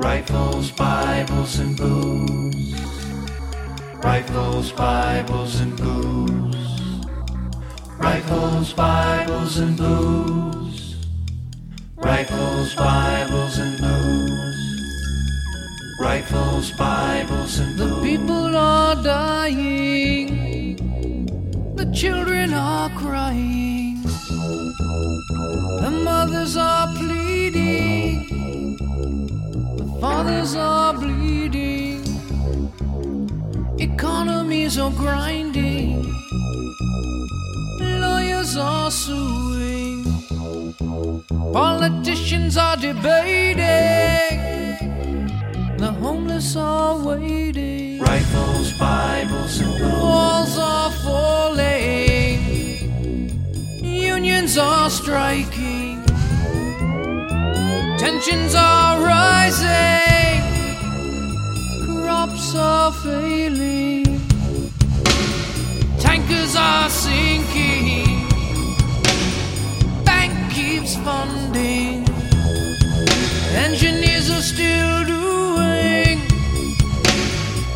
Rifles, Bibles, and booze. Rifles, Bibles, and booze. Rifles, Bibles, and booze. Rifles, Bibles, and booze. Rifles, Bibles, and The people are dying, the children are crying, the mothers are fathers are bleeding, economies are grinding, lawyers are suing, politicians are debating. The homeless are waiting. Rifles, Bibles, and. Walls are falling. Unions are striking. Tensions are Tankers are sinking. Bank keeps funding. Engineers are still doing.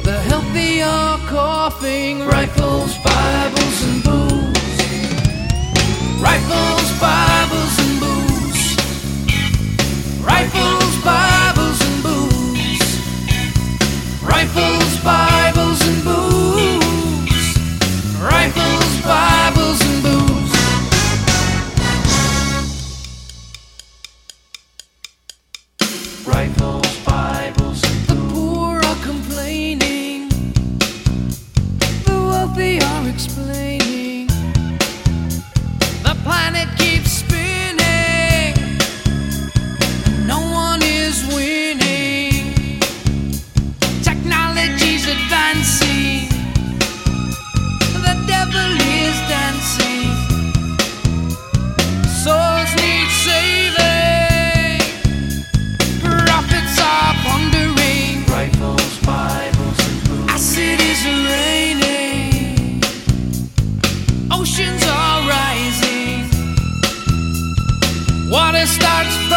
The healthy are coughing. Rifles, starts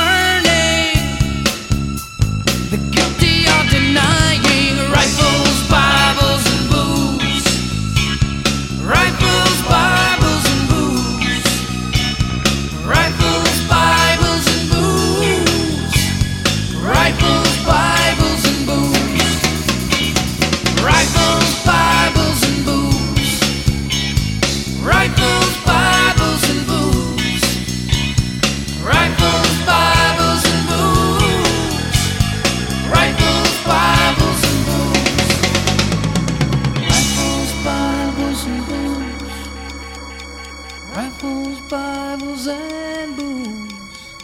Rifles, Bibles, and booze.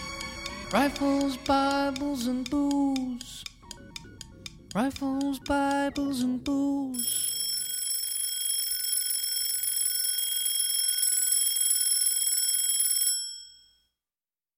Rifles, Bibles, and booze. Rifles, Bibles, and booze.